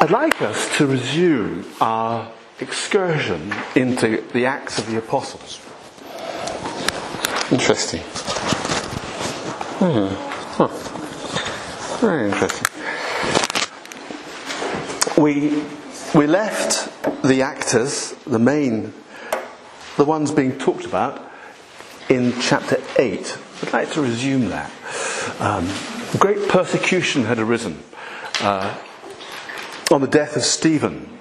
I'd like us to resume our excursion into the Acts of the Apostles. Interesting. Hmm. Huh. Very interesting. We, we left the actors, the main, the ones being talked about, in chapter 8. I'd like to resume that. Um, great persecution had arisen uh, on the death of Stephen.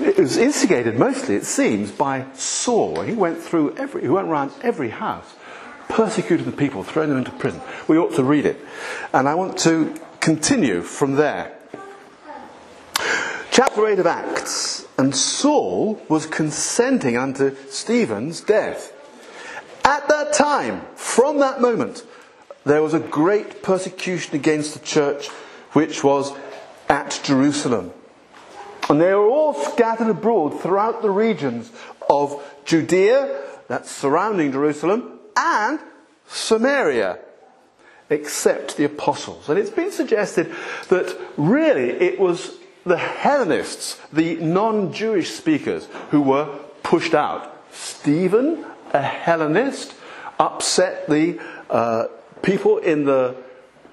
It was instigated mostly, it seems, by Saul. He went through every, he went around every house, persecuting the people, throwing them into prison. We ought to read it. And I want to continue from there. Chapter 8 of Acts, and Saul was consenting unto Stephen's death. At that time, from that moment, there was a great persecution against the church which was at Jerusalem. And they were all scattered abroad throughout the regions of Judea, that's surrounding Jerusalem, and Samaria, except the apostles. And it's been suggested that really it was the Hellenists, the non Jewish speakers, who were pushed out. Stephen, a Hellenist, upset the uh, people in the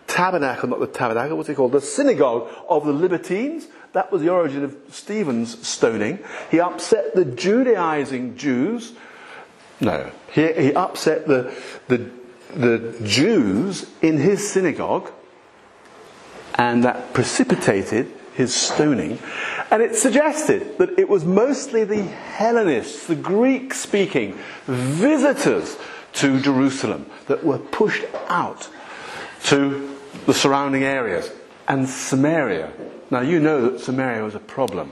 tabernacle, not the tabernacle, what's it called? The synagogue of the Libertines. That was the origin of Stephen's stoning. He upset the Judaizing Jews. No, he, he upset the, the, the Jews in his synagogue, and that precipitated his stoning. And it suggested that it was mostly the Hellenists, the Greek speaking visitors to Jerusalem that were pushed out to the surrounding areas and Samaria. Now, you know that Samaria was a problem.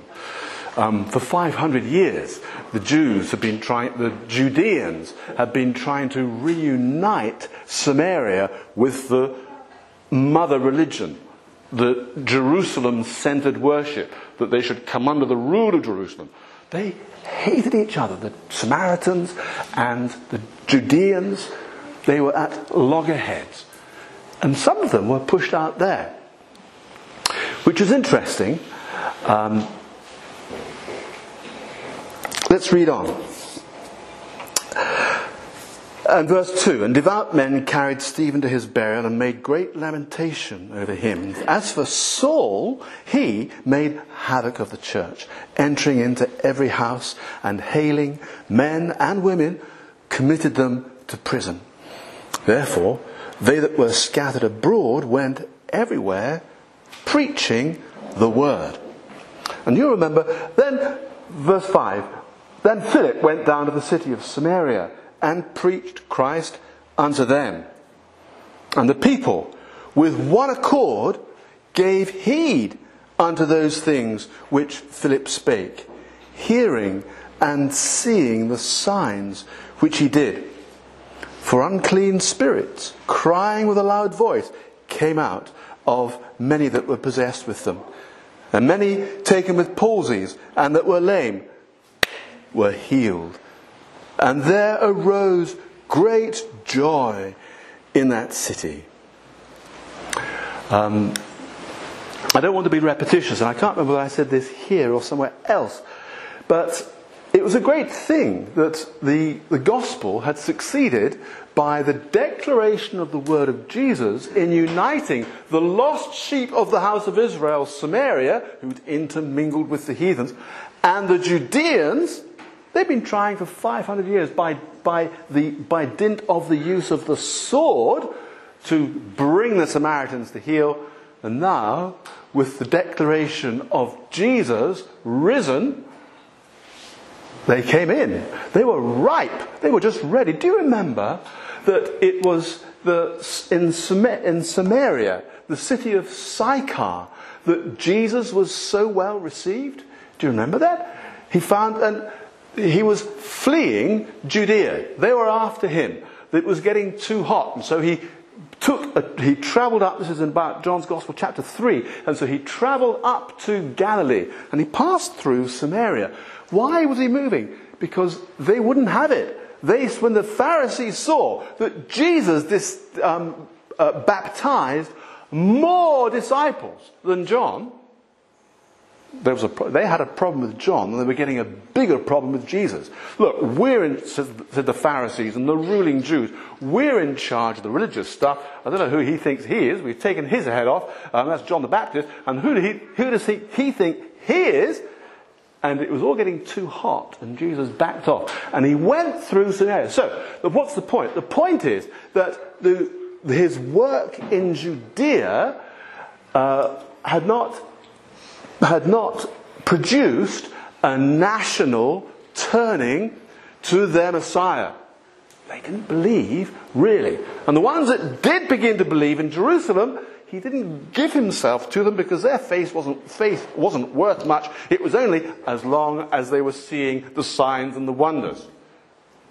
Um, for 500 years, the Jews have been trying, the Judeans have been trying to reunite Samaria with the mother religion, the Jerusalem centered worship, that they should come under the rule of Jerusalem. They hated each other, the Samaritans and the Judeans. They were at loggerheads. And some of them were pushed out there, which is interesting. Um, let's read on. And verse 2 And devout men carried Stephen to his burial and made great lamentation over him. As for Saul, he made havoc of the church, entering into every house and hailing men and women, committed them to prison. Therefore, they that were scattered abroad went everywhere preaching the word. And you remember, then, verse 5 Then Philip went down to the city of Samaria and preached Christ unto them. And the people, with one accord, gave heed unto those things which Philip spake, hearing and seeing the signs which he did. For unclean spirits, crying with a loud voice, came out of many that were possessed with them. And many taken with palsies and that were lame were healed. And there arose great joy in that city. Um, I don't want to be repetitious, and I can't remember whether I said this here or somewhere else, but it was a great thing that the, the gospel had succeeded by the declaration of the word of Jesus in uniting the lost sheep of the house of Israel, Samaria, who'd intermingled with the heathens, and the Judeans They've been trying for 500 years by, by, the, by dint of the use of the sword to bring the Samaritans to heel. And now, with the declaration of Jesus risen, they came in. They were ripe. They were just ready. Do you remember that it was the, in, in Samaria, the city of Sychar, that Jesus was so well received? Do you remember that? He found, and he was fleeing Judea. They were after him. It was getting too hot. And so he took, a, he traveled up, this is in about John's Gospel chapter 3, and so he traveled up to Galilee and he passed through Samaria. Why was he moving? Because they wouldn't have it. They, when the Pharisees saw that Jesus this, um, uh, baptized more disciples than John, there was a, they had a problem with John, and they were getting a bigger problem with Jesus. Look, we're in, said the Pharisees and the ruling Jews, we're in charge of the religious stuff. I don't know who he thinks he is. We've taken his head off, and that's John the Baptist. And who, he, who does he, he think he is? And it was all getting too hot, and Jesus backed off. And he went through Samaria. So, what's the point? The point is that the, his work in Judea uh, had not had not produced a national turning to their Messiah. They didn't believe, really. And the ones that did begin to believe in Jerusalem, he didn't give himself to them because their faith wasn't, faith wasn't worth much. It was only as long as they were seeing the signs and the wonders.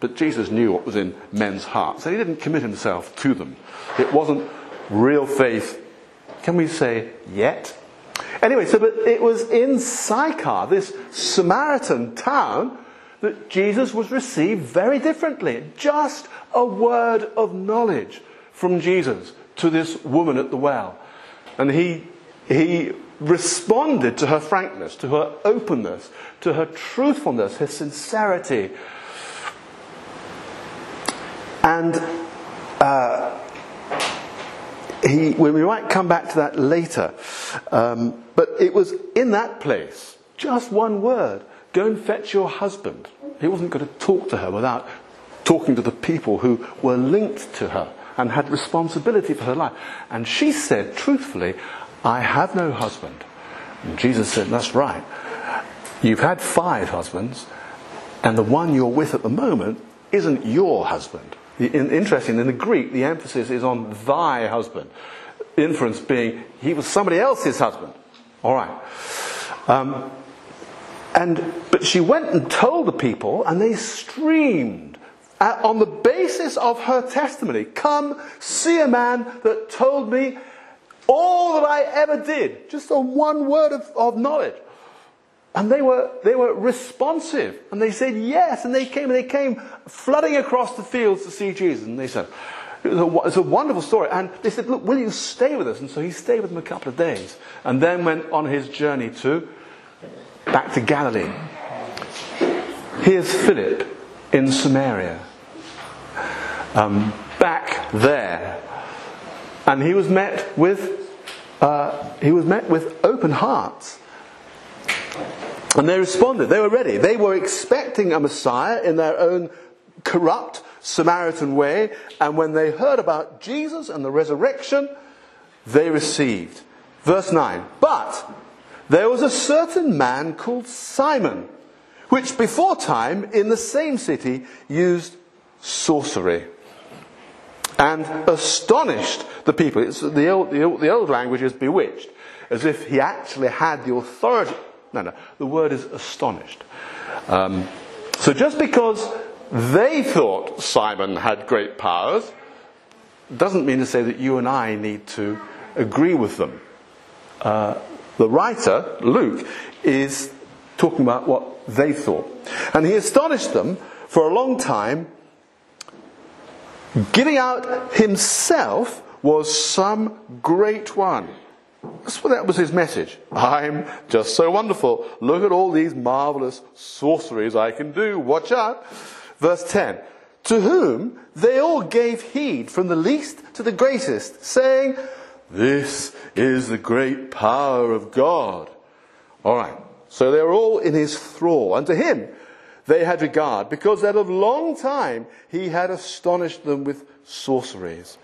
But Jesus knew what was in men's hearts, so he didn't commit himself to them. It wasn't real faith, can we say, yet? Anyway, so but it was in Sychar, this Samaritan town, that Jesus was received very differently. Just a word of knowledge from Jesus to this woman at the well. And he, he responded to her frankness, to her openness, to her truthfulness, her sincerity. And uh, he, we might come back to that later. Um, but it was in that place, just one word go and fetch your husband. He wasn't going to talk to her without talking to the people who were linked to her and had responsibility for her life. And she said, truthfully, I have no husband. And Jesus said, That's right. You've had five husbands, and the one you're with at the moment isn't your husband. Interesting, in the Greek, the emphasis is on thy husband. Inference being, he was somebody else's husband. All right. Um, and, but she went and told the people, and they streamed uh, on the basis of her testimony. Come, see a man that told me all that I ever did. Just on one word of, of knowledge. And they were, they were responsive. And they said yes. And they came, and they came flooding across the fields to see Jesus. And they said, it's a wonderful story. And they said, Look, will you stay with us? And so he stayed with them a couple of days and then went on his journey to back to Galilee. Here's Philip in Samaria. Um, back there. And he was met with uh, he was met with open hearts. And they responded. They were ready. They were expecting a Messiah in their own corrupt Samaritan way. And when they heard about Jesus and the resurrection, they received. Verse 9. But there was a certain man called Simon, which before time in the same city used sorcery and astonished the people. The, old, the, old, the old language is bewitched, as if he actually had the authority no, no. The word is astonished. Um, so just because they thought Simon had great powers doesn't mean to say that you and I need to agree with them. Uh, the writer, Luke, is talking about what they thought. And he astonished them for a long time, giving out himself was some great one. What that was his message. I'm just so wonderful. Look at all these marvelous sorceries I can do. Watch out. Verse 10. To whom they all gave heed from the least to the greatest, saying, This is the great power of God. All right. So they were all in his thrall. And to him they had regard, because that of long time he had astonished them with sorceries.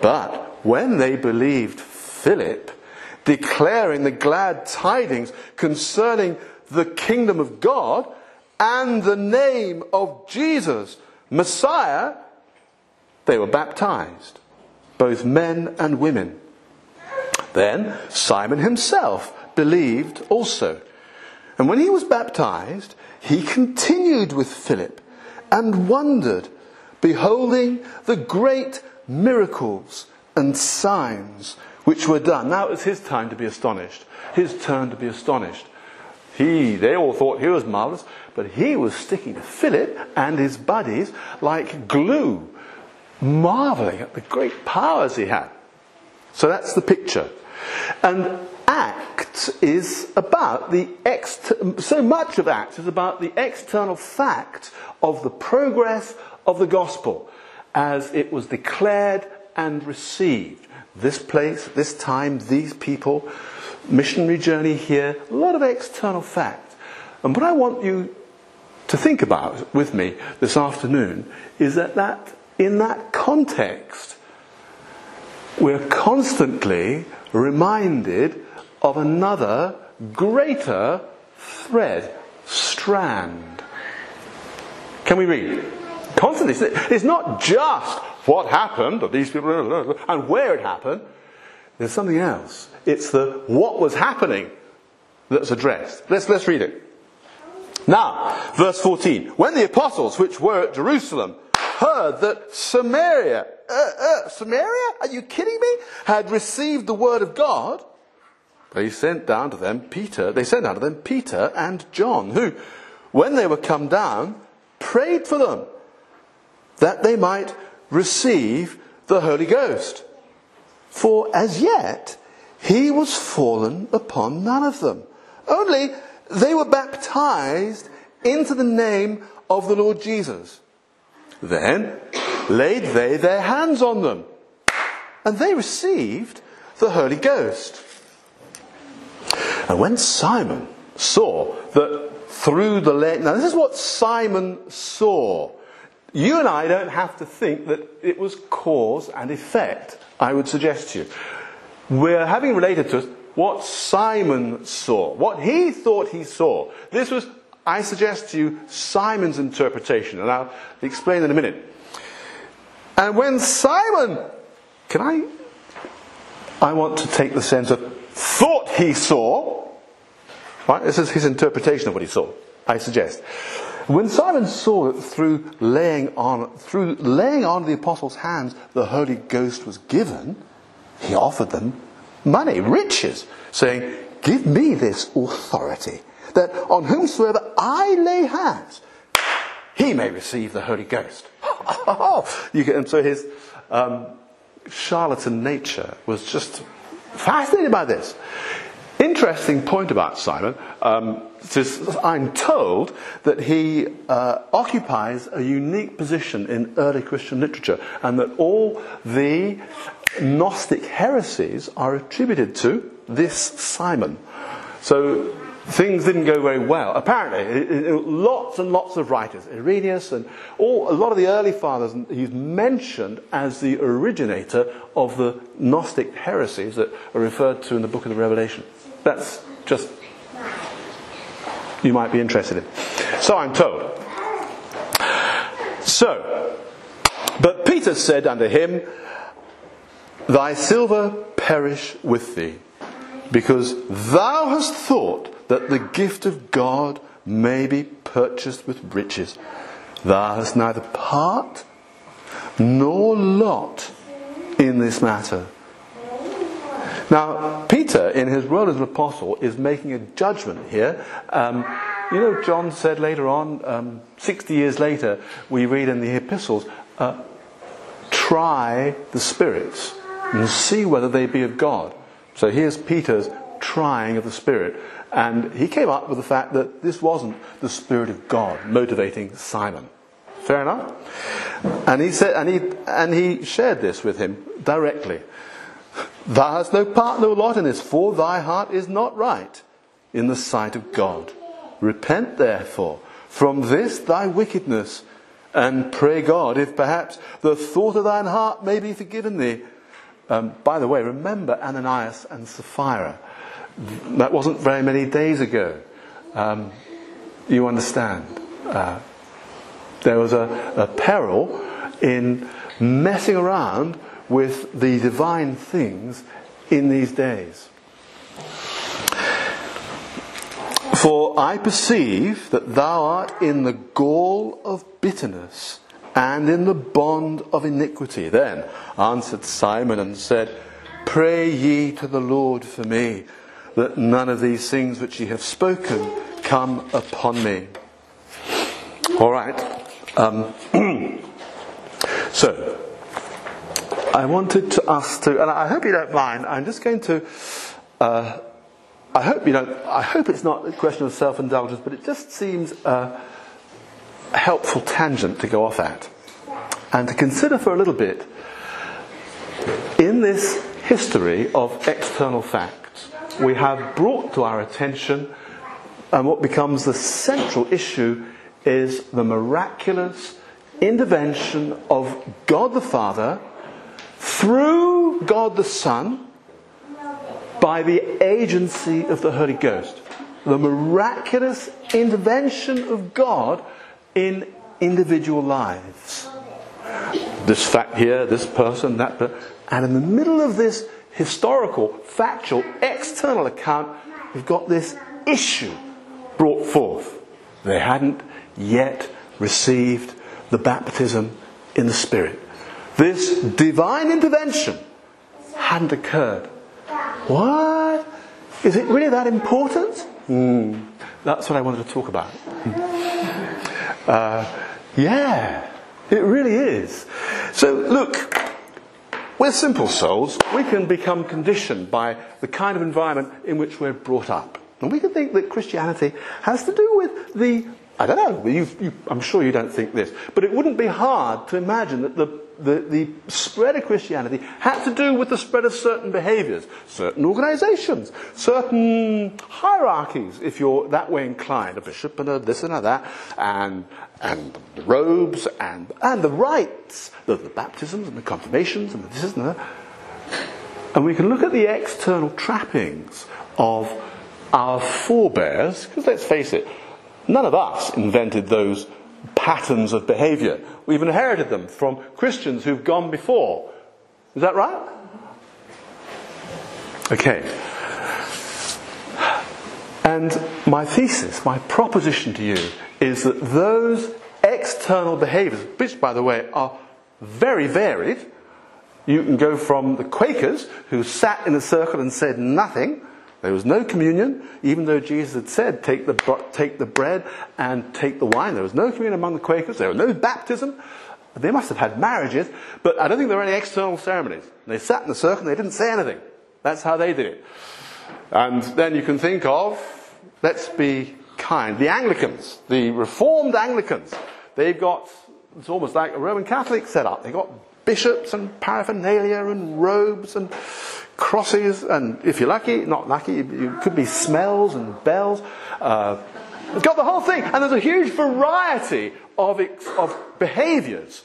But when they believed Philip, declaring the glad tidings concerning the kingdom of God and the name of Jesus, Messiah, they were baptized, both men and women. Then Simon himself believed also. And when he was baptized, he continued with Philip and wondered, beholding the great miracles and signs which were done. Now it was his time to be astonished, his turn to be astonished. He, they all thought he was marvelous, but he was sticking to Philip and his buddies like glue, marveling at the great powers he had. So that's the picture. And Acts is about the ex- so much of Acts is about the external fact of the progress of the gospel as it was declared and received. This place, this time, these people, missionary journey here, a lot of external fact. And what I want you to think about with me this afternoon is that, that in that context, we're constantly reminded of another greater thread, strand. Can we read? Constantly. It's not just what happened, or these people, and where it happened. There's something else. It's the what was happening that's addressed. Let's, let's read it. Now, verse 14. When the apostles, which were at Jerusalem, heard that Samaria, uh, uh, Samaria, are you kidding me? Had received the word of God, they sent down to them Peter, they sent down to them Peter and John, who, when they were come down, prayed for them that they might receive the Holy Ghost. For as yet he was fallen upon none of them. Only they were baptized into the name of the Lord Jesus. Then laid they their hands on them, and they received the Holy Ghost. And when Simon saw that through the laying, now this is what Simon saw. You and I don't have to think that it was cause and effect, I would suggest to you. We're having related to us what Simon saw, what he thought he saw. This was, I suggest to you, Simon's interpretation, and I'll explain in a minute. And when Simon, can I, I want to take the sense of thought he saw, right? This is his interpretation of what he saw, I suggest. When Simon saw that through laying on, through laying on the apostles' hands, the Holy Ghost was given, he offered them money, riches, saying, Give me this authority, that on whomsoever I lay hands, he may receive the Holy Ghost. and so his um, charlatan nature was just fascinated by this. Interesting point about Simon. Um, I'm told that he uh, occupies a unique position in early Christian literature, and that all the Gnostic heresies are attributed to this Simon. So things didn't go very well. Apparently, it, it, lots and lots of writers, Irenaeus and all, a lot of the early fathers, he's mentioned as the originator of the Gnostic heresies that are referred to in the book of the Revelation. That's just, you might be interested in. So I'm told. So, but Peter said unto him, Thy silver perish with thee, because thou hast thought that the gift of God may be purchased with riches. Thou hast neither part nor lot in this matter. Now, Peter, in his role as an apostle, is making a judgment here. Um, you know, John said later on, um, 60 years later, we read in the epistles, uh, try the spirits and see whether they be of God. So here's Peter's trying of the Spirit. And he came up with the fact that this wasn't the Spirit of God motivating Simon. Fair enough? And he said, and he, and he shared this with him directly. Thou hast no part, no lot in this, for thy heart is not right in the sight of God. Repent therefore from this thy wickedness, and pray God, if perhaps the thought of thine heart may be forgiven thee, um, by the way, remember Ananias and Sapphira. That wasn't very many days ago. Um, you understand. Uh, there was a, a peril in messing around with the divine things in these days. For I perceive that thou art in the gall of bitterness and in the bond of iniquity. Then answered Simon and said, Pray ye to the Lord for me, that none of these things which ye have spoken come upon me. All right. Um, so, I wanted to ask to, and I hope you don't mind, I'm just going to uh, I hope you know. I hope it's not a question of self-indulgence, but it just seems a helpful tangent to go off at, and to consider for a little bit in this history of external facts. We have brought to our attention, and what becomes the central issue is the miraculous intervention of God the Father through God the Son by the agency of the Holy Ghost. The miraculous intervention of God in individual lives. This fact here, this person, that person. And in the middle of this historical, factual, external account, we've got this issue brought forth. They hadn't yet received the baptism in the Spirit. This divine intervention hadn't occurred. What? Is it really that important? Mm, that's what I wanted to talk about. Uh, yeah, it really is. So, look, we're simple souls. We can become conditioned by the kind of environment in which we're brought up. And we can think that Christianity has to do with the I don't know, you, I'm sure you don't think this, but it wouldn't be hard to imagine that the, the, the, spread of Christianity had to do with the spread of certain behaviors, certain organizations, certain hierarchies, if you're that way inclined, a bishop and a this and a that, and, and the robes and, and the rites, the, the baptisms and the confirmations and the this and that. And we can look at the external trappings of our forebears, because let's face it, None of us invented those patterns of behavior. We've inherited them from Christians who've gone before. Is that right? Okay. And my thesis, my proposition to you is that those external behaviors, which by the way are very varied, you can go from the Quakers who sat in a circle and said nothing there was no communion, even though Jesus had said, take the, take the bread and take the wine. There was no communion among the Quakers. There was no baptism. They must have had marriages, but I don't think there were any external ceremonies. They sat in the circle and they didn't say anything. That's how they did it. And then you can think of, let's be kind, the Anglicans, the Reformed Anglicans. They've got, it's almost like a Roman Catholic setup. They've got bishops and paraphernalia and robes and crosses, and if you're lucky, not lucky, it could be smells and bells. Uh, it's got the whole thing, and there's a huge variety of, of behaviors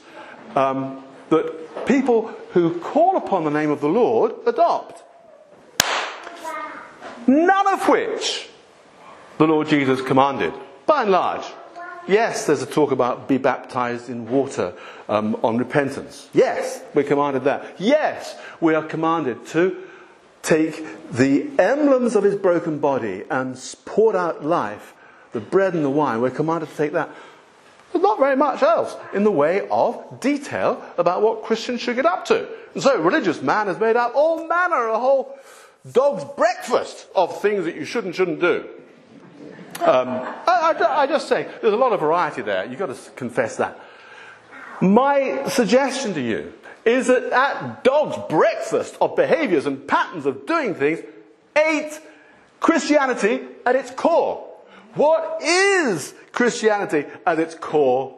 um, that people who call upon the name of the Lord adopt. None of which the Lord Jesus commanded, by and large. Yes, there's a talk about be baptized in water um, on repentance. Yes, we're commanded that. Yes, we are commanded to take the emblems of his broken body and poured out life, the bread and the wine, we're commanded to take that. There's not very much else in the way of detail about what Christians should get up to. And so, religious man has made up all manner, of a whole dog's breakfast of things that you should and shouldn't do. Um, I, I, just say, there's a lot of variety there. You've got to confess that. My suggestion to you is that that dog's breakfast of behaviors and patterns of doing things ate Christianity at its core. What is Christianity at its core?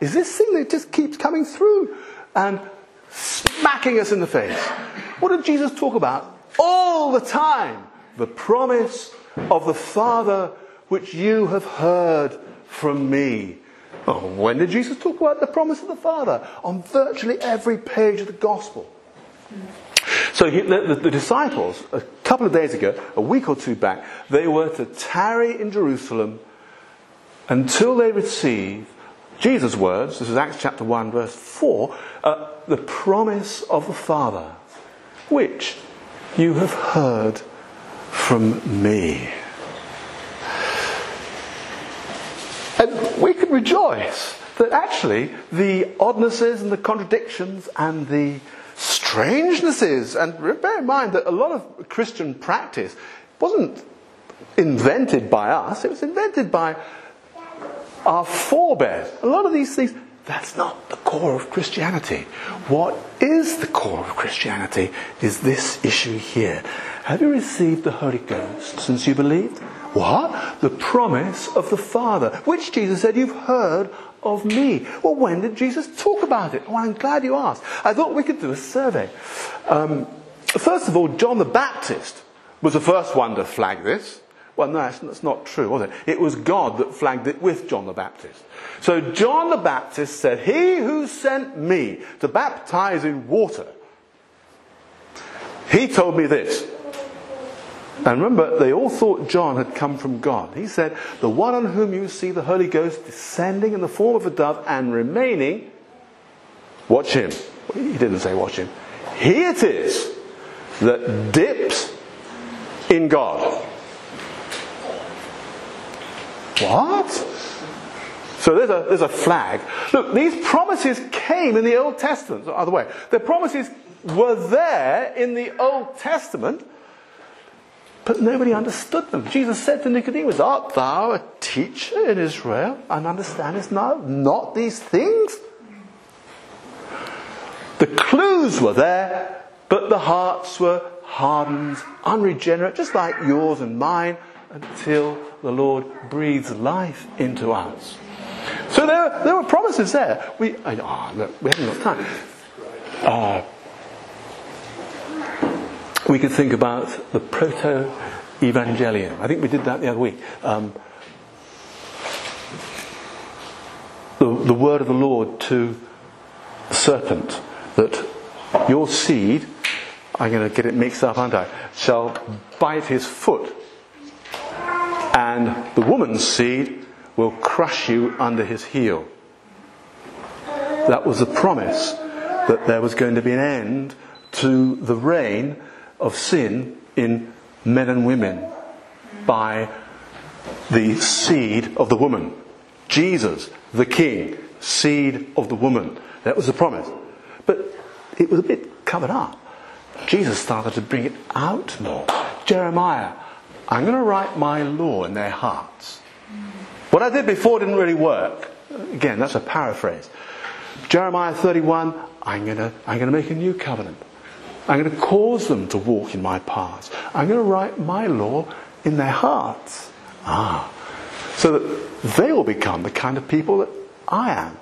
Is this thing that just keeps coming through and smacking us in the face. What did Jesus talk about all the time? The promise of the Father which you have heard from me. Oh, when did Jesus talk about the promise of the Father? On virtually every page of the Gospel. So he, the, the, disciples, a couple of days ago, a week or two back, they were to tarry in Jerusalem until they receive Jesus' words, this is Acts chapter 1, verse 4, uh, the promise of the Father, which you have heard from me. And we can rejoice that actually the oddnesses and the contradictions and the strangenesses, and bear in mind that a lot of Christian practice wasn't invented by us, it was invented by our forebears. A lot of these things, that's not the core of Christianity. What is the core of Christianity is this issue here. Have you received the Holy Ghost since you believed? What? The promise of the Father, which Jesus said, You've heard of me. Well, when did Jesus talk about it? Well, I'm glad you asked. I thought we could do a survey. Um, first of all, John the Baptist was the first one to flag this. Well, no, that's, that's not true, was it? It was God that flagged it with John the Baptist. So John the Baptist said, He who sent me to baptize in water, he told me this. And remember, they all thought John had come from God. He said, The one on whom you see the Holy Ghost descending in the form of a dove and remaining, watch him. He didn't say watch him. He it is that dips in God. What? So there's a, there's a flag. Look, these promises came in the Old Testament. Other way. The promises were there in the Old Testament, but nobody understood them. Jesus said to Nicodemus, Art thou a teacher in Israel and understandest not, not these things? The clues were there, but the hearts were hardened, unregenerate, just like yours and mine, until the Lord breathes life into us. So there, there were promises there. We, oh, look, we haven't got time. Uh, we could think about the proto evangelium. I think we did that the other week. Um, the, the word of the Lord to the serpent that your seed, I'm going to get it mixed up, aren't I, shall bite his foot, and the woman's seed will crush you under his heel. That was a promise that there was going to be an end to the reign of sin in men and women by the seed of the woman. Jesus, the King, seed of the woman. That was the promise. But it was a bit covered up. Jesus started to bring it out more. Jeremiah, I'm going to write my law in their hearts. What I did before didn't really work. Again, that's a paraphrase. Jeremiah 31, I'm going to, I'm going to make a new covenant. I'm going to cause them to walk in my paths. I'm going to write my law in their hearts. Ah. So that they will become the kind of people that I am.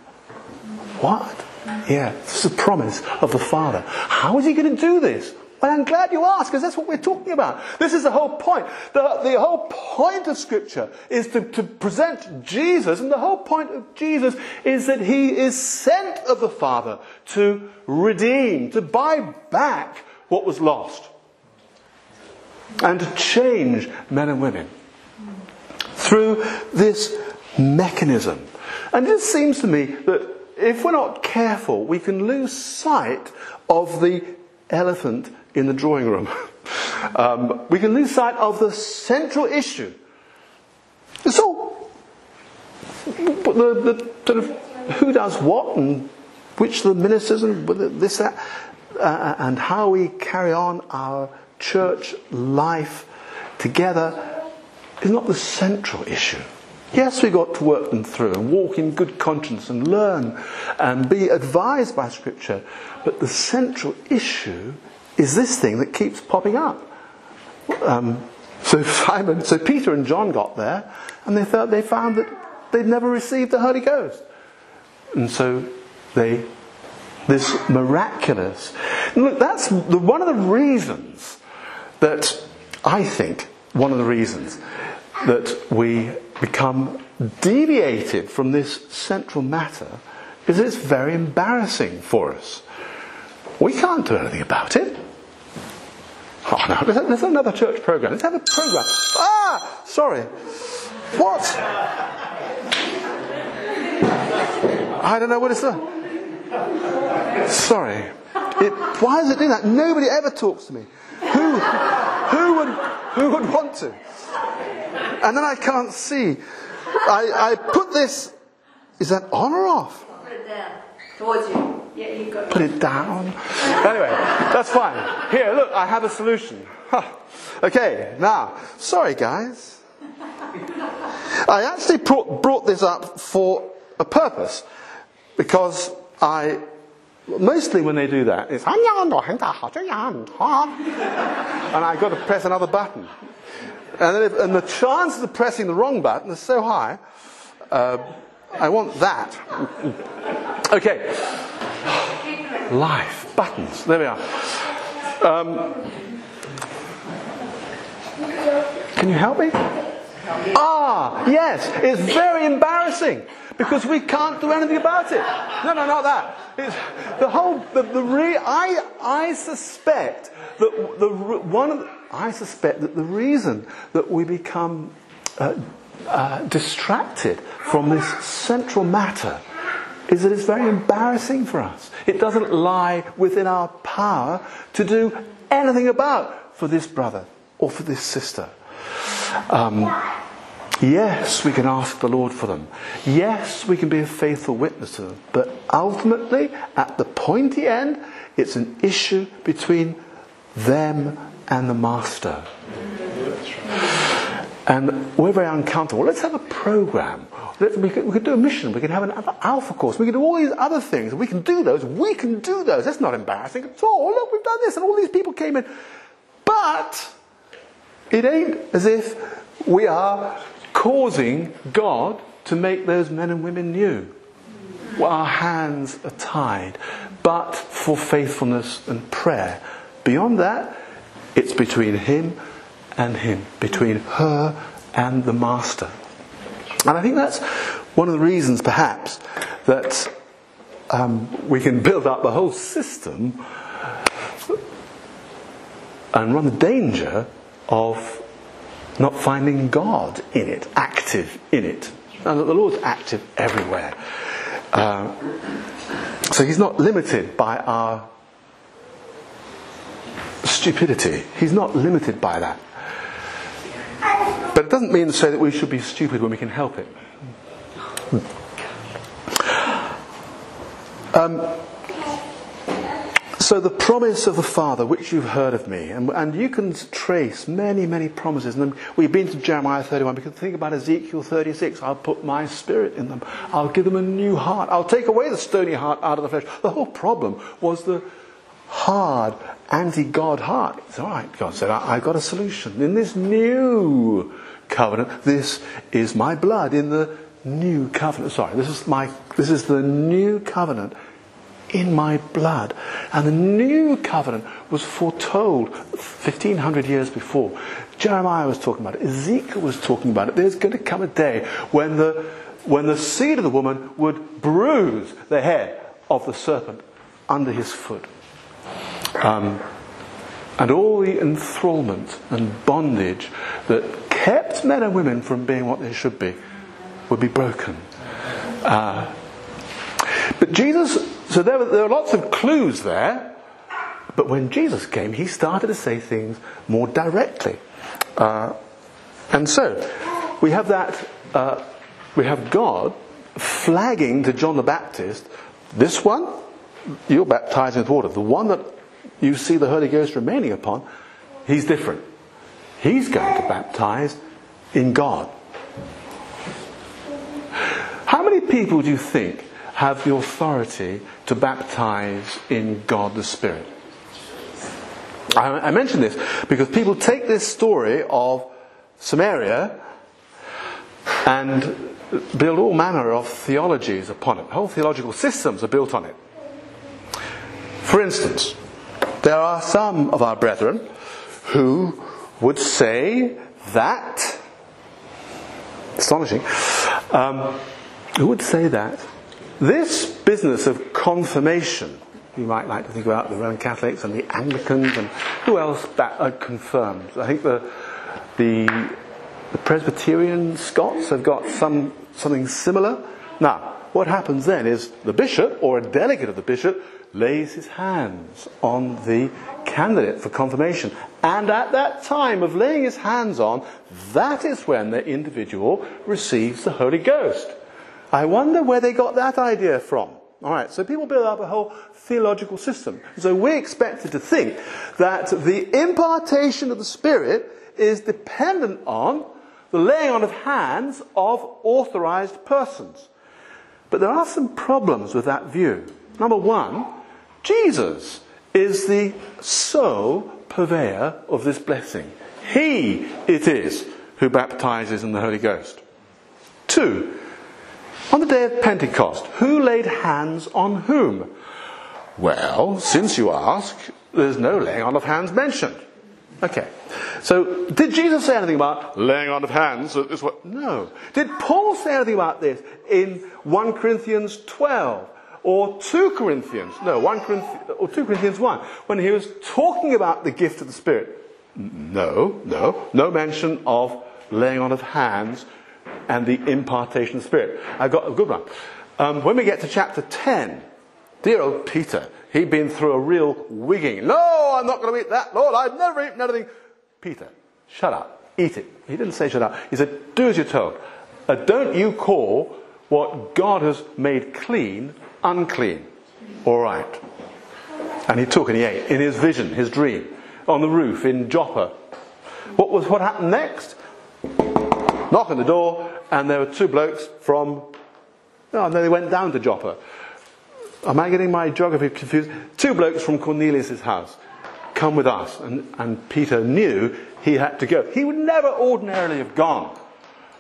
What? Yeah, this is a promise of the Father. How is he going to do this? Well, I'm glad you asked, because that's what we're talking about. This is the whole point. The, the whole point of Scripture is to, to present Jesus, and the whole point of Jesus is that he is sent of the Father to redeem, to buy back what was lost, and to change men and women through this mechanism. And it seems to me that if we're not careful, we can lose sight of the elephant in the drawing room. um, we can lose sight of the central issue. So, the, the sort of who does what and which the ministers and this that, uh, and how we carry on our church life together is not the central issue. Yes, we've got to work them through and walk in good conscience and learn and be advised by Scripture. But the central issue is this thing that keeps popping up. Um, so Simon, so Peter and John got there, and they thought they found that they'd never received the Holy Ghost, and so they this miraculous. look, that's the, one of the reasons that I think one of the reasons that we become deviated from this central matter is it's very embarrassing for us. We can't do anything about it. Oh no, have another church program. Let's have a program. Ah, sorry. What? I don't know what it's. Uh, sorry. It, why does it do that? Nobody ever talks to me. Who, who would, who would want to? And then I can't see. I, I put this. Is that on or off? Put it down towards you. Yeah, you got Put it down. Anyway, that's fine. Here, look, I have a solution. Huh. Okay, now, sorry guys. I actually brought, brought this up for a purpose because I mostly when they do that, it's and I've got to press another button. And, if, and the chances of pressing the wrong button is so high, uh, I want that. Okay. Life, buttons, there we are. Um, can you help me? Ah, yes, it's very embarrassing because we can't do anything about it. No, no, not that. It's the whole, the, the re, I, I suspect that the, one the, I suspect that the reason that we become uh, uh, distracted from this central matter is that it's very embarrassing for us. It doesn't lie within our power to do anything about for this brother or for this sister. Um, yes, we can ask the Lord for them. Yes, we can be a faithful witness to them. But ultimately, at the pointy end, it's an issue between them and the Master. And we're very uncomfortable. Let's have a program. We could, we could do a mission. We could have an alpha course. We could do all these other things. We can do those. We can do those. That's not embarrassing at all. Look, we've done this, and all these people came in. But it ain't as if we are causing God to make those men and women new. Well, our hands are tied, but for faithfulness and prayer. Beyond that, it's between Him and Him, between her and the Master. And I think that's one of the reasons, perhaps, that um, we can build up the whole system and run the danger of not finding God in it, active in it. And that the Lord's active everywhere. Uh, so He's not limited by our stupidity. He's not limited by that. But it doesn't mean to say that we should be stupid when we can help it. Um, so, the promise of the Father, which you've heard of me, and, and you can trace many, many promises. And we've been to Jeremiah 31. We can think about Ezekiel 36. I'll put my spirit in them. I'll give them a new heart. I'll take away the stony heart out of the flesh. The whole problem was the hard, anti God heart. It's all right, God said, I, have got a solution. In this new covenant, this is my blood in the new covenant. Sorry, this is, my, this is the new covenant in my blood. And the new covenant was foretold 1500 years before. Jeremiah was talking about it. Ezekiel was talking about it. There's going to come a day when the, when the seed of the woman would bruise the head of the serpent under his foot. Um, and all the enthrallment and bondage that kept men and women from being what they should be would be broken. Uh, but Jesus so there, there are lots of clues there. But when Jesus came, he started to say things more directly. Uh, and so, we have that, uh, we have God flagging to John the Baptist, this one, you're baptizing with water. The one that you see the Holy Ghost remaining upon, he's different. He's going to baptize in God. How many people do you think have the authority to baptize in God the Spirit. I, I mention this because people take this story of Samaria and build all manner of theologies upon it. Whole theological systems are built on it. For instance, there are some of our brethren who would say that, astonishing, um, who would say that this business of confirmation, you might like to think about the Roman Catholics and the Anglicans and who else that uh, confirms. I think the, the, the Presbyterian Scots have got some, something similar. Now, what happens then is the bishop or a delegate of the bishop lays his hands on the candidate for confirmation. And at that time of laying his hands on, that is when the individual receives the Holy Ghost. I wonder where they got that idea from. All right, so people build up a whole theological system. So we're expected to think that the impartation of the Spirit is dependent on the laying on of hands of authorized persons. But there are some problems with that view. Number one, Jesus is the sole purveyor of this blessing. He it is who baptizes in the Holy Ghost. Two, on the day of Pentecost, who laid hands on whom? Well, since you ask, there's no laying on of hands mentioned. Okay. So, did Jesus say anything about laying on of hands? No. Did Paul say anything about this in 1 Corinthians 12 or 2 Corinthians? No, 1 Corinthians or 2 Corinthians 1 when he was talking about the gift of the Spirit. No, no, no mention of laying on of hands and the impartation of the Spirit. I got a good one. Um, when we get to chapter 10, dear old Peter, he'd been through a real wigging. No, I'm not going to eat that, Lord. I've never eaten anything. Peter, shut up. Eat it. He didn't say shut up. He said, do as you're told. Uh, don't you call what God has made clean unclean. All right. And he took and he ate in his vision, his dream, on the roof in Joppa. What was what happened next? Knock on the door, and there were two blokes from. Oh, and then they went down to Joppa. Am I getting my geography confused? Two blokes from Cornelius' house come with us. And, and Peter knew he had to go. He would never ordinarily have gone.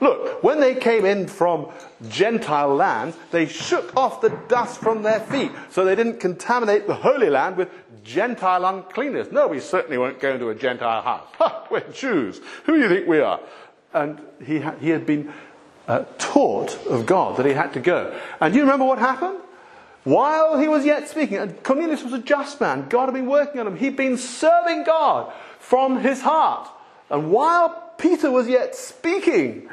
Look, when they came in from Gentile lands, they shook off the dust from their feet so they didn't contaminate the Holy Land with Gentile uncleanness. No, we certainly won't go into a Gentile house. Ha, we're Jews. Who do you think we are? And he, ha- he had been uh, taught of God that he had to go. And do you remember what happened? While he was yet speaking, and Cornelius was a just man. God had been working on him. He'd been serving God from his heart. And while Peter was yet speaking,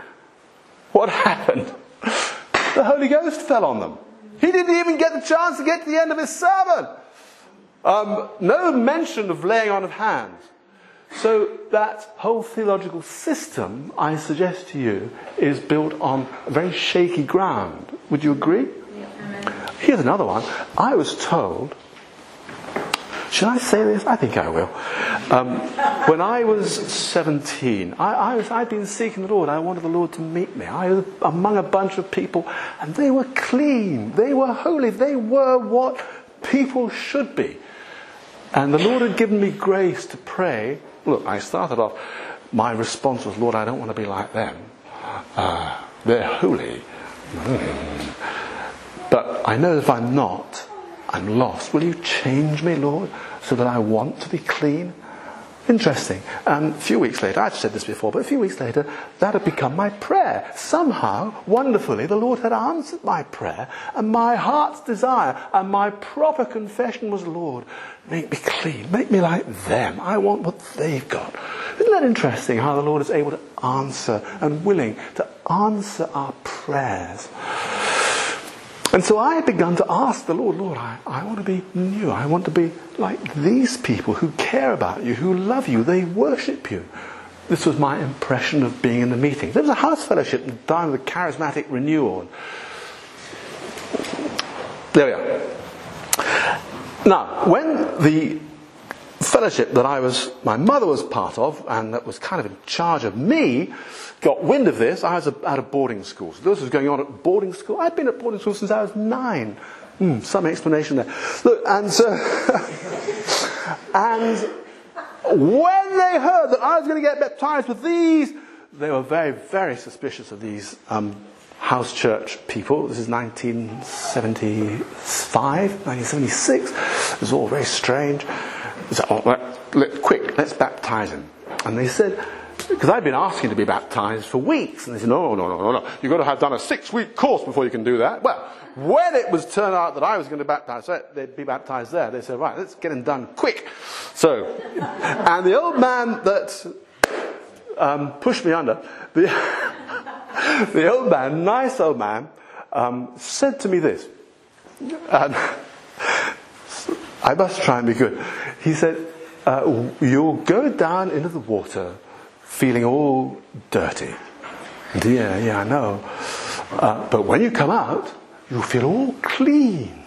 what happened? The Holy Ghost fell on them. He didn't even get the chance to get to the end of his sermon. Um, no mention of laying on of hands. So that whole theological system, I suggest to you, is built on very shaky ground. Would you agree? Here's another one. I was told, should I say this? I think I will. Um, when I was 17, I, I was, I'd been seeking the Lord. I wanted the Lord to meet me. I was among a bunch of people, and they were clean. They were holy. They were what people should be. And the Lord had given me grace to pray. Look, I started off, my response was, Lord, I don't want to be like them. Uh, they're holy. Mm. But I know if I'm not, I'm lost. Will you change me, Lord, so that I want to be clean? Interesting. And a few weeks later, I've said this before, but a few weeks later, that had become my prayer. Somehow, wonderfully, the Lord had answered my prayer, and my heart's desire and my proper confession was, Lord, make me clean, make me like them. I want what they've got. Isn't that interesting how the Lord is able to answer and willing to answer our prayers? And so I had begun to ask the Lord, Lord, I, I want to be new. I want to be like these people who care about you, who love you, they worship you. This was my impression of being in the meeting. There was a house fellowship down the charismatic renewal. There we are. Now, when the fellowship that I was, my mother was part of, and that was kind of in charge of me, got wind of this. I was at a boarding school. So this was going on at boarding school. I'd been at boarding school since I was nine. Mm, some explanation there. Look, and so, and when they heard that I was going to get baptized with these, they were very, very suspicious of these um, house church people. This is 1975, 1976. It was all very strange. So, oh, let, quick, let's baptize him. And they said, because I'd been asking to be baptized for weeks. And they said, no, no, no, no, no. You've got to have done a six week course before you can do that. Well, when it was turned out that I was going to baptize, they'd be baptized there. They said, right, let's get him done quick. So, and the old man that um, pushed me under, the, the old man, nice old man, um, said to me this. And I must try and be good. He said, uh, You'll go down into the water feeling all dirty. Yeah, yeah, I know. Uh, but when you come out, you'll feel all clean.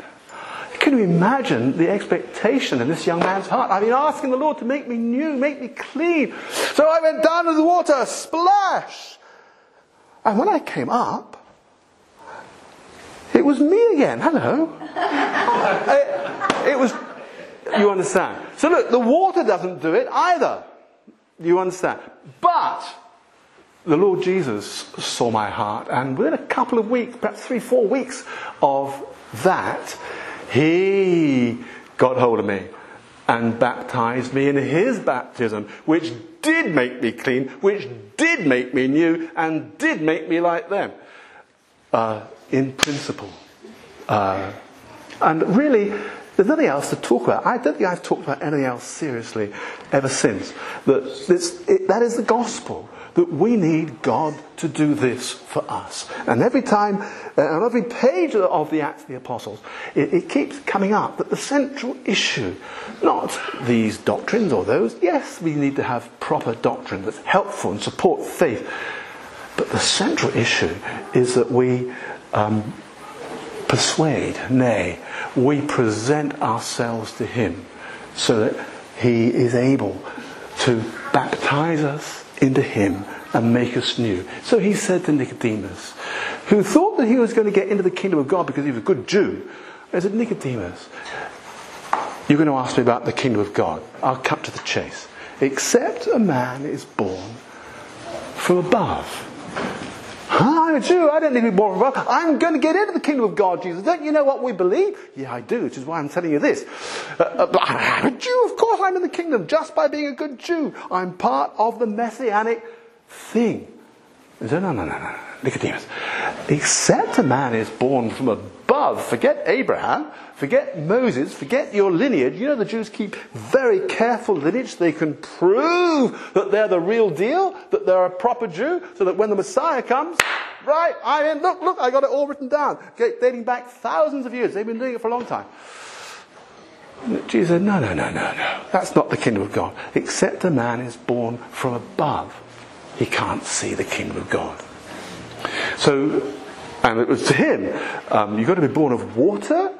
Can you imagine the expectation in this young man's heart? I've been asking the Lord to make me new, make me clean. So I went down into the water, splash. And when I came up, it was me again. Hello. it, it was You understand? So look, the water doesn't do it either. You understand? But the Lord Jesus saw my heart, and within a couple of weeks, perhaps three, four weeks of that, He got hold of me and baptized me in His baptism, which did make me clean, which did make me new, and did make me like them. Uh, in principle. Uh, and really, there's nothing else to talk about. I don't think I've talked about anything else seriously ever since. That, it, that is the gospel. That we need God to do this for us. And every time, uh, on every page of the Acts of the Apostles, it, it keeps coming up that the central issue, not these doctrines or those, yes, we need to have proper doctrine that's helpful and support faith. But the central issue is that we um, persuade, nay, we present ourselves to Him so that He is able to baptize us into Him and make us new. So he said to Nicodemus, who thought that he was going to get into the kingdom of God because he was a good Jew, he said, Nicodemus, you're going to ask me about the kingdom of God. I'll cut to the chase. Except a man is born from above. I'm a Jew. I don't need to be born from above. I'm going to get into the kingdom of God, Jesus. Don't you know what we believe? Yeah, I do, which is why I'm telling you this. Uh, uh, I'm a Jew. Of course I'm in the kingdom just by being a good Jew. I'm part of the messianic thing. No, no, no, no, no. Nicodemus. Except a man is born from above. Forget Abraham. Forget Moses. Forget your lineage. You know the Jews keep very careful lineage. They can prove that they're the real deal, that they're a proper Jew, so that when the Messiah comes, right, I mean, look, look, I got it all written down. Dating back thousands of years. They've been doing it for a long time. Jesus said, no, no, no, no, no. That's not the kingdom of God. Except a man is born from above he can't see the kingdom of God. So, and it was to him, um, you've got to be born of water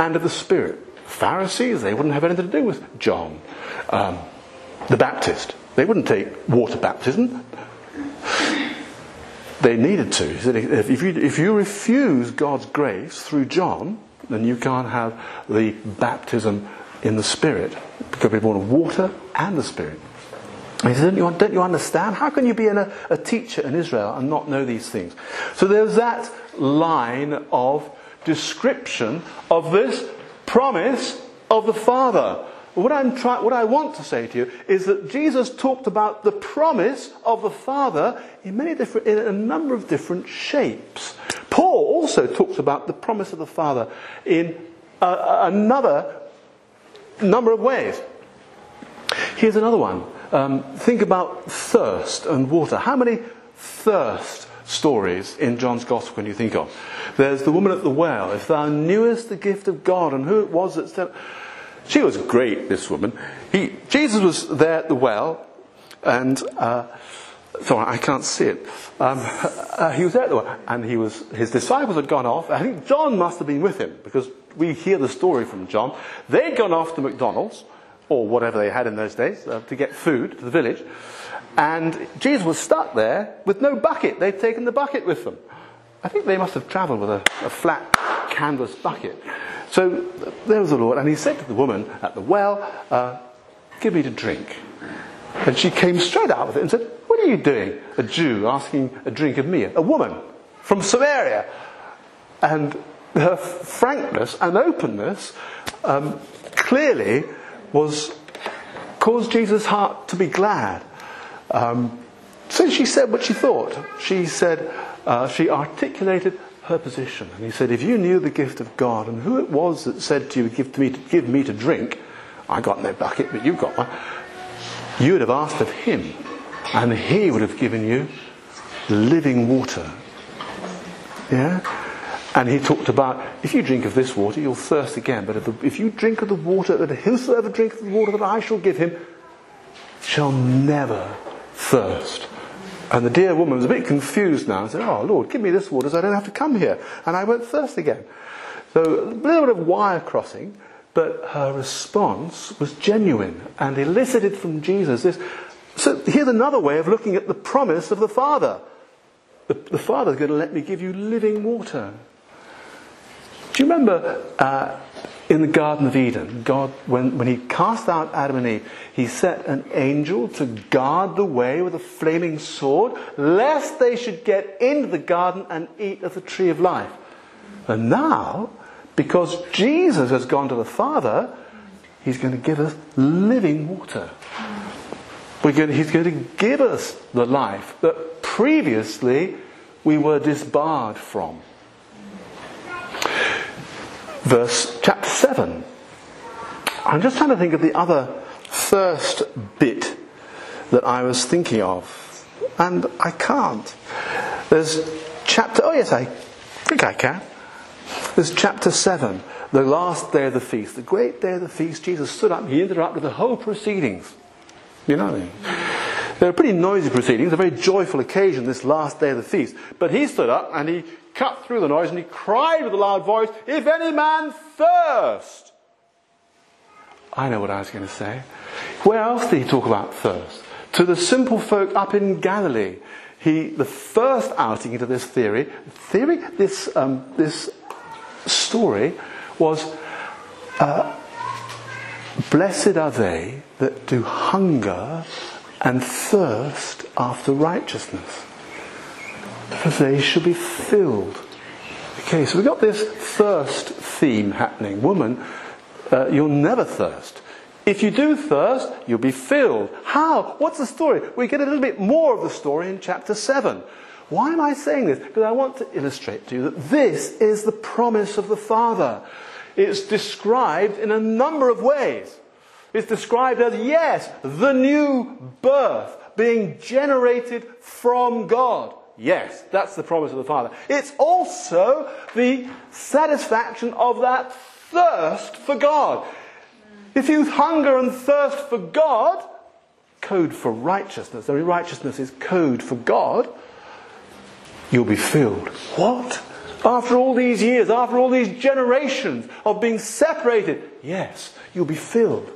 and of the Spirit. Pharisees, they wouldn't have anything to do with John, um, the Baptist. They wouldn't take water baptism. They needed to. If you, if you refuse God's grace through John, then you can't have the baptism in the Spirit. You've got to be born of water and the Spirit. He said, don't you, don't you understand? How can you be a, a teacher in Israel and not know these things? So there's that line of description of this promise of the Father. What, I'm try- what I want to say to you is that Jesus talked about the promise of the Father in many different, in a number of different shapes. Paul also talks about the promise of the Father in another number of ways. Here's another one. Um, think about thirst and water. How many thirst stories in John's Gospel when you think of? There's the woman at the well. If thou knewest the gift of God and who it was that said, she was great, this woman. He, Jesus was there at the well, and uh, sorry, I can't see it. Um, uh, he was there at the well, and he was his disciples had gone off. I think John must have been with him because we hear the story from John. They'd gone off to McDonald's or whatever they had in those days, uh, to get food to the village. And Jesus was stuck there with no bucket. They'd taken the bucket with them. I think they must have travelled with a, a, flat canvas bucket. So there was the Lord, and he said to the woman at the well, uh, Give me to drink. And she came straight out with it and said, What are you doing? A Jew asking a drink of me, a woman from Samaria. And her frankness and openness um, clearly was caused Jesus' heart to be glad. Um, so she said what she thought. She said, uh, she articulated her position. And he said, if you knew the gift of God and who it was that said to you, give, to me, to, give me to drink, I got no bucket, but you've got one, you would have asked of him, and he would have given you living water. Yeah? And he talked about if you drink of this water, you'll thirst again. But if, the, if you drink of the water, that whosoever drinketh of the water that I shall give him shall never thirst. And the dear woman was a bit confused now and said, Oh, Lord, give me this water so I don't have to come here and I won't thirst again. So a little bit of wire crossing, but her response was genuine and elicited from Jesus this. So here's another way of looking at the promise of the Father. The, the Father's going to let me give you living water. Do you remember uh, in the Garden of Eden, God, when, when He cast out Adam and Eve, He set an angel to guard the way with a flaming sword, lest they should get into the garden and eat of the tree of life. And now, because Jesus has gone to the Father, He's going to give us living water. Going, he's going to give us the life that previously we were disbarred from. Verse chapter 7. I'm just trying to think of the other first bit that I was thinking of, and I can't. There's chapter, oh yes, I think I can. There's chapter 7, the last day of the feast, the great day of the feast. Jesus stood up, he interrupted the whole proceedings. You know what I mean? They're pretty noisy proceedings, a very joyful occasion, this last day of the feast. But he stood up and he cut through the noise and he cried with a loud voice, If any man thirst. I know what I was going to say. Where else did he talk about thirst? To the simple folk up in Galilee. He, the first outing into this theory, theory, this, um, this story was, uh, blessed are they that do hunger and thirst after righteousness, for they shall be filled. Okay, so we've got this thirst theme happening. Woman, uh, you'll never thirst. If you do thirst, you'll be filled. How? What's the story? We get a little bit more of the story in chapter 7. Why am I saying this? Because I want to illustrate to you that this is the promise of the Father. It's described in a number of ways. It's described as, yes, the new birth being generated from God. Yes, that's the promise of the Father. It's also the satisfaction of that thirst for God. If you hunger and thirst for God, code for righteousness, the righteousness is code for God, you'll be filled. What? After all these years, after all these generations of being separated, yes, you'll be filled.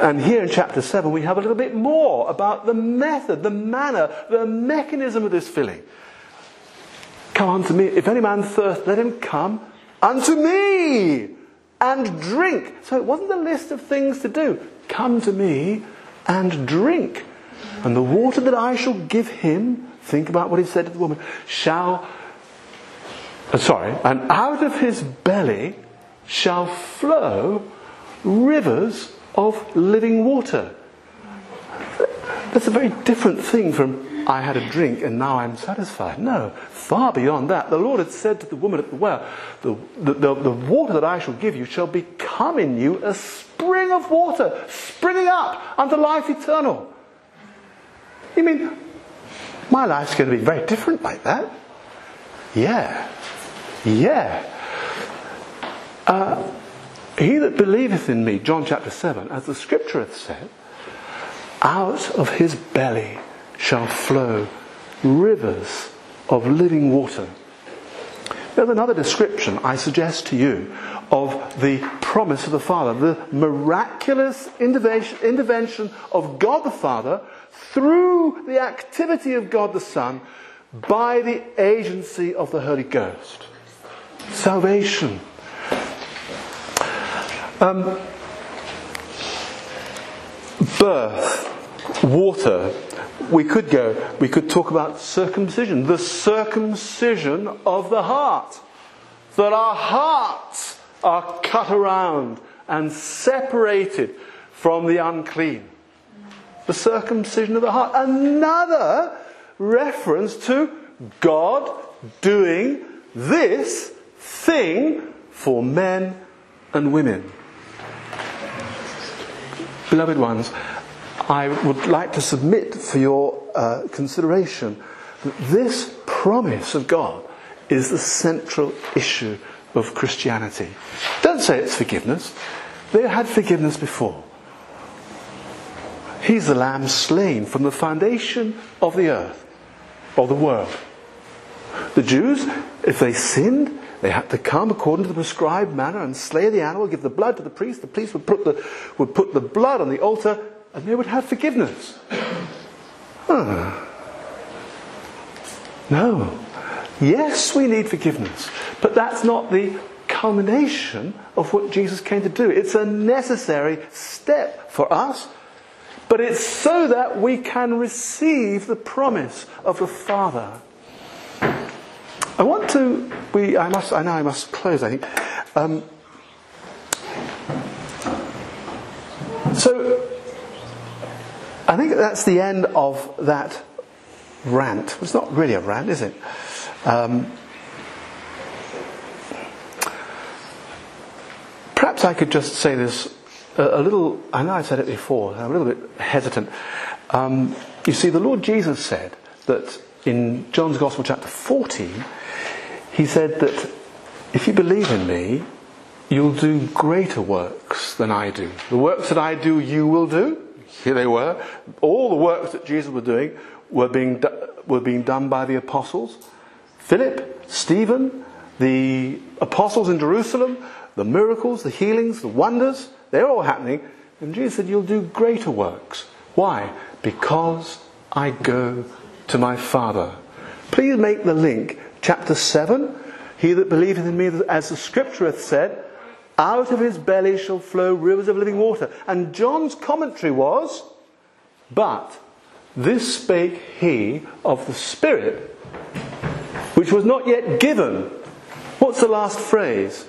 And here in chapter 7, we have a little bit more about the method, the manner, the mechanism of this filling. Come unto me. If any man thirst, let him come unto me and drink. So it wasn't a list of things to do. Come to me and drink. And the water that I shall give him, think about what he said to the woman, shall, uh, sorry, and out of his belly shall flow rivers of living water. That's a very different thing from I had a drink and now I'm satisfied. No, far beyond that. The Lord had said to the woman at the well, the, the, the, the, water that I shall give you shall become in you a spring of water, springing up unto life eternal. You mean, my life's going to be very different like that? Yeah. Yeah. Uh, he that believeth in me, John chapter 7, as the scripture hath said, out of his belly shall flow rivers of living water. There's another description I suggest to you of the promise of the Father, the miraculous intervention of God the Father through the activity of God the Son by the agency of the Holy Ghost. Salvation um, birth, water. We could go, we could talk about circumcision, the circumcision of the heart. That our hearts are cut around and separated from the unclean. The circumcision of the heart. Another reference to God doing this thing for men and women. Beloved ones, I would like to submit for your uh, consideration that this promise of God is the central issue of Christianity. Don't say it's forgiveness. They had forgiveness before. He's the lamb slain from the foundation of the earth, of the world. The Jews, if they sinned, they had to come according to the prescribed manner and slay the animal, give the blood to the priest. The priest would put the, would put the blood on the altar, and they would have forgiveness. Huh. No. Yes, we need forgiveness, but that's not the culmination of what Jesus came to do. It's a necessary step for us, but it's so that we can receive the promise of the Father. I want to, we, I must, I know I must close, I think. Um, so, I think that's the end of that rant. It's not really a rant, is it? Um, perhaps I could just say this a, a, little, I know I said it before, I'm a little bit hesitant. Um, you see, the Lord Jesus said that in John's Gospel, chapter 14, he said that if you believe in me, you'll do greater works than I do. The works that I do, you will do. Here they were. All the works that Jesus was doing were being, were being done by the apostles. Philip, Stephen, the apostles in Jerusalem, the miracles, the healings, the wonders, they're all happening. And Jesus said, You'll do greater works. Why? Because I go to my Father. Please make the link. Chapter 7 He that believeth in me, as the scripture hath said, out of his belly shall flow rivers of living water. And John's commentary was, But this spake he of the Spirit, which was not yet given. What's the last phrase?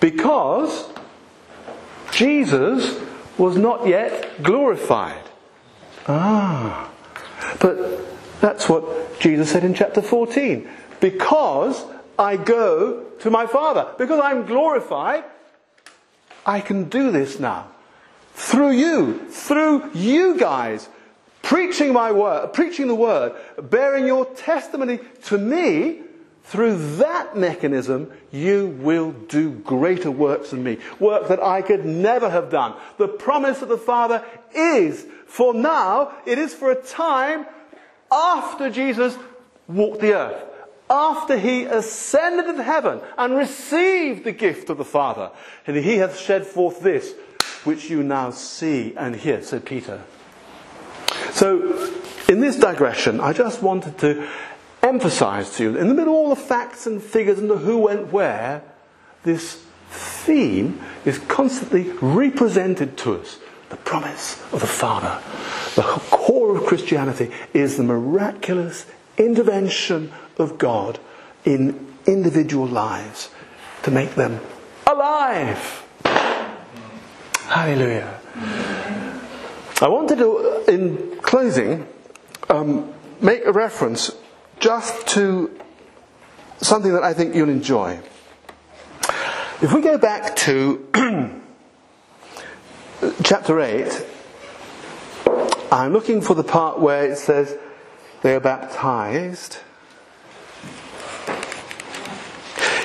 Because Jesus was not yet glorified. Ah. But that's what Jesus said in chapter 14. Because I go to my Father. Because I'm glorified, I can do this now. Through you, through you guys, preaching my word, preaching the word, bearing your testimony to me, through that mechanism, you will do greater works than me. Work that I could never have done. The promise of the Father is for now, it is for a time after Jesus walked the earth after he ascended into heaven and received the gift of the Father. And he hath shed forth this, which you now see and hear, said Peter. So, in this digression, I just wanted to emphasize to you, in the middle of all the facts and figures and the who went where, this theme is constantly represented to us. The promise of the Father. The core of Christianity is the miraculous intervention of God in individual lives to make them alive. Hallelujah. I wanted to, in closing, um, make a reference just to something that I think you'll enjoy. If we go back to chapter 8, I'm looking for the part where it says they are baptized.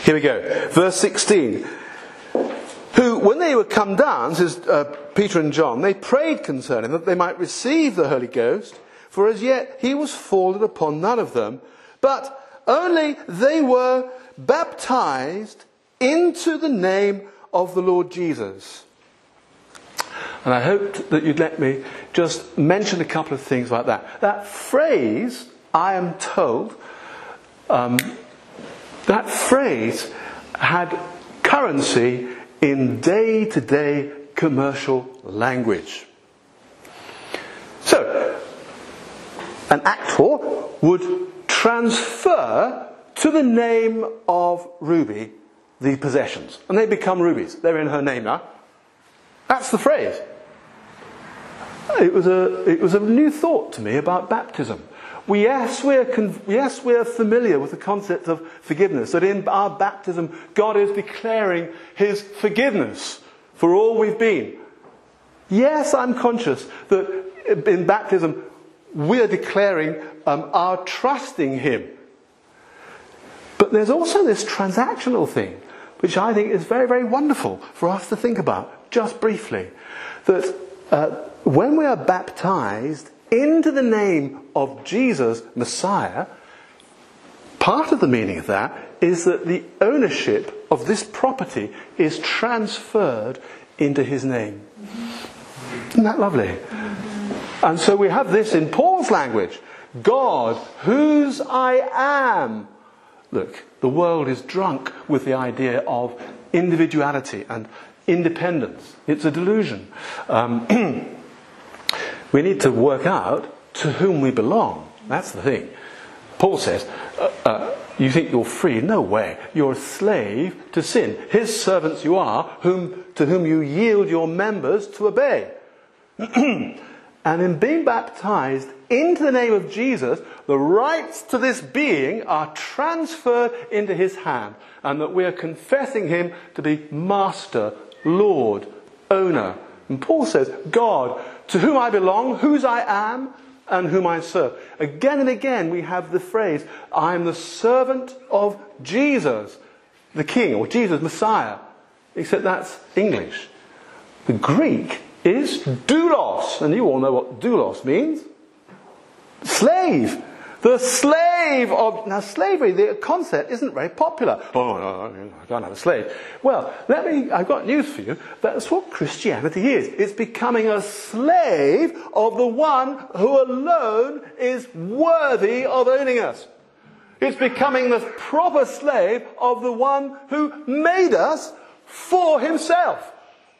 Here we go. Verse 16. Who, when they were come down, says uh, Peter and John, they prayed concerning that they might receive the Holy Ghost, for as yet he was fallen upon none of them, but only they were baptized into the name of the Lord Jesus. And I hoped that you'd let me just mention a couple of things like that. That phrase, I am told, um, that phrase had currency in day to day commercial language. So, an actor would transfer to the name of Ruby the possessions, and they become rubies. They're in her name now. That's the phrase. It was a, it was a new thought to me about baptism. We, yes, we're, yes, we're familiar with the concept of forgiveness, that in our baptism, God is declaring His forgiveness for all we've been. Yes, I'm conscious that in baptism, we're declaring um, our trusting Him. But there's also this transactional thing, which I think is very, very wonderful for us to think about, just briefly. That uh, when we are baptized, into the name of Jesus, Messiah, part of the meaning of that is that the ownership of this property is transferred into his name. Isn't that lovely? And so we have this in Paul's language God, whose I am. Look, the world is drunk with the idea of individuality and independence. It's a delusion. Um, we need to work out to whom we belong. That's the thing. Paul says, uh, uh, You think you're free? No way. You're a slave to sin. His servants you are, whom, to whom you yield your members to obey. and in being baptized into the name of Jesus, the rights to this being are transferred into his hand, and that we are confessing him to be Master, Lord, Owner. And Paul says, God, to whom I belong, whose I am, and whom I serve. Again and again, we have the phrase, I am the servant of Jesus, the King, or Jesus, Messiah. Except that's English. The Greek is doulos, and you all know what doulos means. Slave. The slave of. Now, slavery, the concept isn't very popular. Oh, no, I can't have a slave. Well, let me. I've got news for you. That's what Christianity is. It's becoming a slave of the one who alone is worthy of owning us. It's becoming the proper slave of the one who made us for himself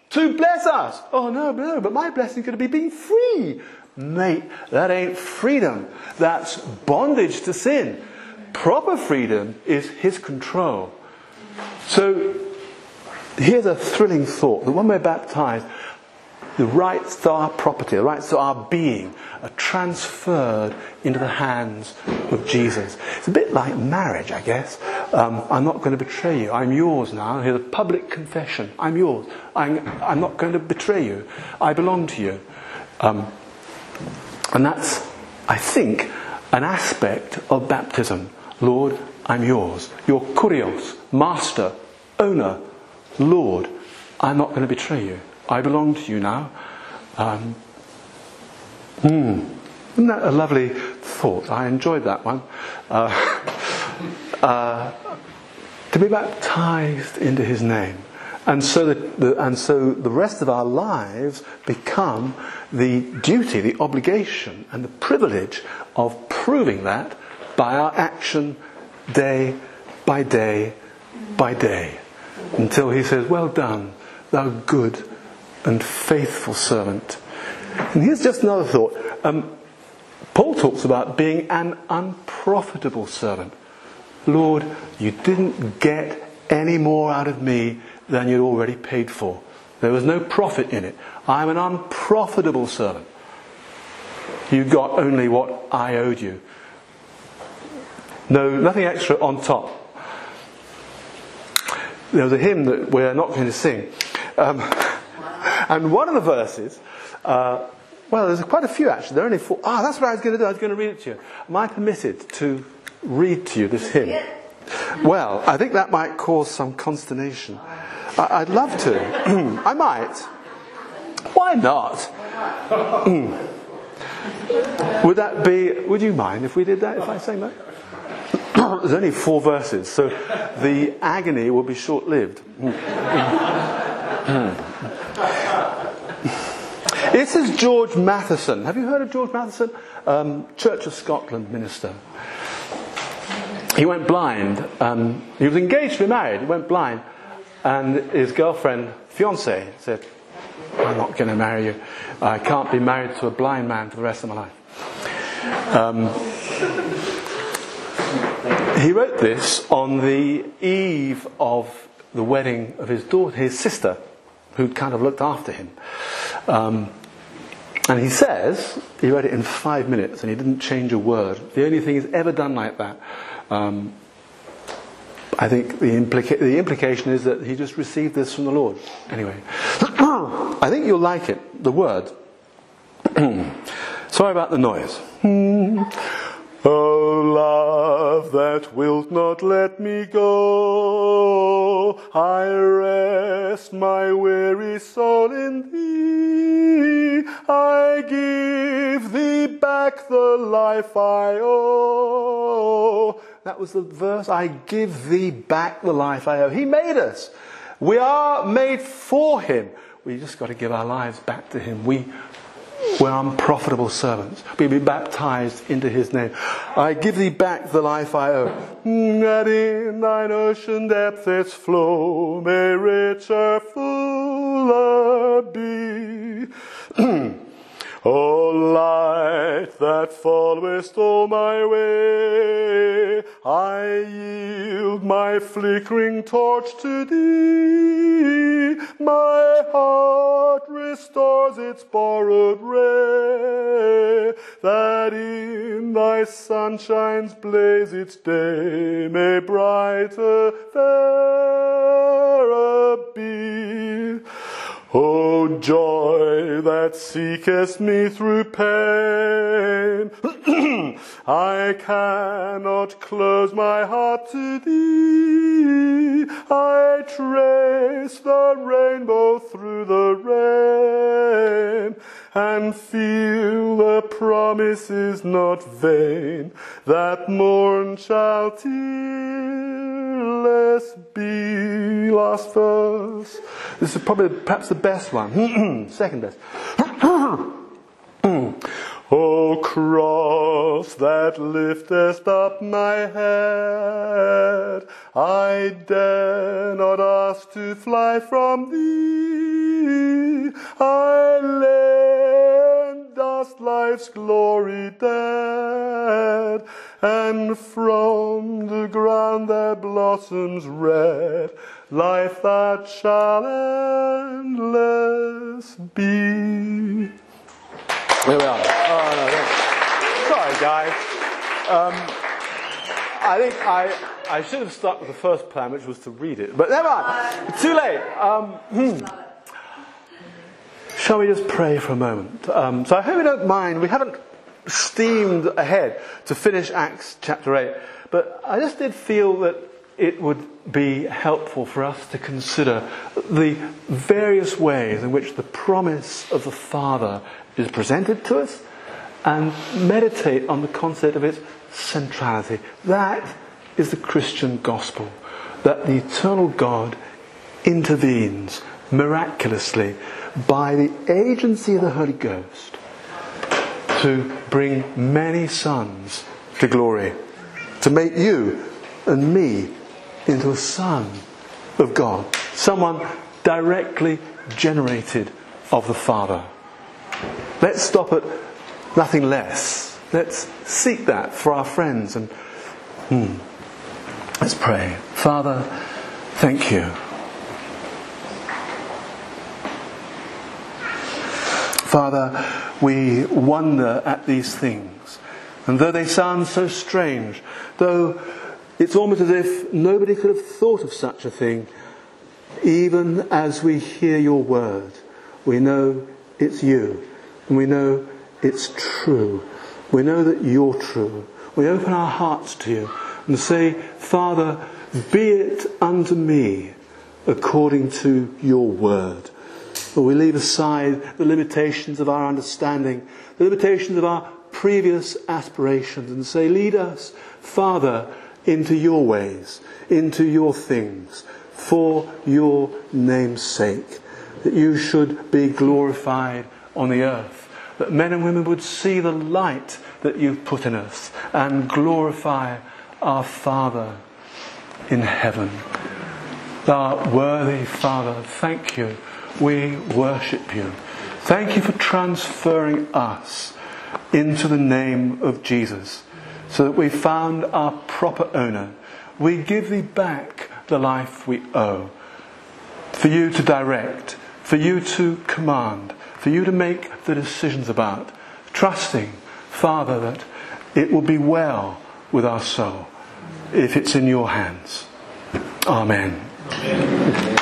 to bless us. Oh, no, no, but my blessing is going to be being free. Mate, that ain't freedom. That's bondage to sin. Proper freedom is his control. So, here's a thrilling thought that when we're baptized, the rights to our property, the rights to our being, are transferred into the hands of Jesus. It's a bit like marriage, I guess. Um, I'm not going to betray you. I'm yours now. Here's a public confession. I'm yours. I'm, I'm not going to betray you. I belong to you. Um, and that's, I think, an aspect of baptism. Lord, I'm yours. You're kurios, master, owner, Lord. I'm not going to betray you. I belong to you now. Um, hmm. Isn't that a lovely thought? I enjoyed that one. Uh, uh, to be baptized into his name. And so, the, the, and so the rest of our lives become the duty, the obligation, and the privilege of proving that by our action day by day by day. Until he says, Well done, thou good and faithful servant. And here's just another thought. Um, Paul talks about being an unprofitable servant. Lord, you didn't get any more out of me than you'd already paid for. There was no profit in it. I'm an unprofitable servant. You got only what I owed you. No, nothing extra on top. There was a hymn that we're not going to sing. Um, and one of the verses, uh, well, there's quite a few actually. There are only four. Ah, that's what I was going to do. I was going to read it to you. Am I permitted to read to you this hymn? Well, I think that might cause some consternation. I- would love to. I might. Why not? would that be, would you mind if we did that, if I sang that? There's only four verses, so the agony will be short lived. this is George Matheson. Have you heard of George Matheson? Um, Church of Scotland minister. He went blind. Um, he was engaged to be married. He went blind and his girlfriend, fiance, said, I'm not going to marry you. I can't be married to a blind man for the rest of my life. Um, he wrote this on the eve of the wedding of his daughter, his sister, who'd kind of looked after him. Um, and he says, he wrote it in five minutes and he didn't change a word. The only thing he's ever done like that. Um, I think the, implica- the implication is that he just received this from the Lord. Anyway, I think you'll like it, the word. Sorry about the noise. Oh, love that wilt not let me go, I rest my weary soul in thee. I give thee back the life I owe. That was the verse. I give thee back the life I owe. He made us. We are made for him. We just got to give our lives back to him. We We're unprofitable servants. We be baptized into his name. I give thee back the life I owe. Mm, that in thine ocean depth its flow may richer, fuller be. O light that followest all my way, I yield my flickering torch to thee. My heart restores its borrowed ray, that in thy sunshine's blaze its day may brighter, fairer be. O joy that seekest me through pain, I cannot close my heart to thee. I trace the rainbow through the rain and feel the promise is not vain that morn shall tearless be. Last verse. This is probably perhaps the best one. Second best. O oh, cross that liftest up my head, I dare not ask to fly from thee. I lay dust life's glory dead, and from the ground there blossoms red life that shall endless be. There we are. Oh, no, no. Sorry, guys. Um, I think I, I should have stuck with the first plan, which was to read it. But never mind. Too late. Um, hmm. Shall we just pray for a moment? Um, so I hope you don't mind. We haven't steamed ahead to finish Acts chapter 8. But I just did feel that it would be helpful for us to consider the various ways in which the promise of the Father is presented to us and meditate on the concept of its centrality. That is the Christian gospel. That the eternal God intervenes miraculously by the agency of the Holy Ghost to bring many sons to glory, to make you and me into a son of God, someone directly generated of the Father. Let's stop at nothing less. Let's seek that for our friends and hmm. let's pray. Father, thank you. Father, we wonder at these things. And though they sound so strange, though it's almost as if nobody could have thought of such a thing, even as we hear your word, we know it's you. And we know it's true. We know that you're true. We open our hearts to you and say, Father, be it unto me according to your word. But we leave aside the limitations of our understanding, the limitations of our previous aspirations, and say, Lead us, Father, into your ways, into your things, for your name's sake, that you should be glorified on the earth, that men and women would see the light that you've put in us and glorify our Father in heaven. Thou worthy, Father. Thank you we worship you. Thank you for transferring us into the name of Jesus so that we found our proper owner. We give thee back the life we owe. For you to direct, for you to command, for you to make the decisions about, trusting, Father, that it will be well with our soul if it's in your hands. Amen. Amen.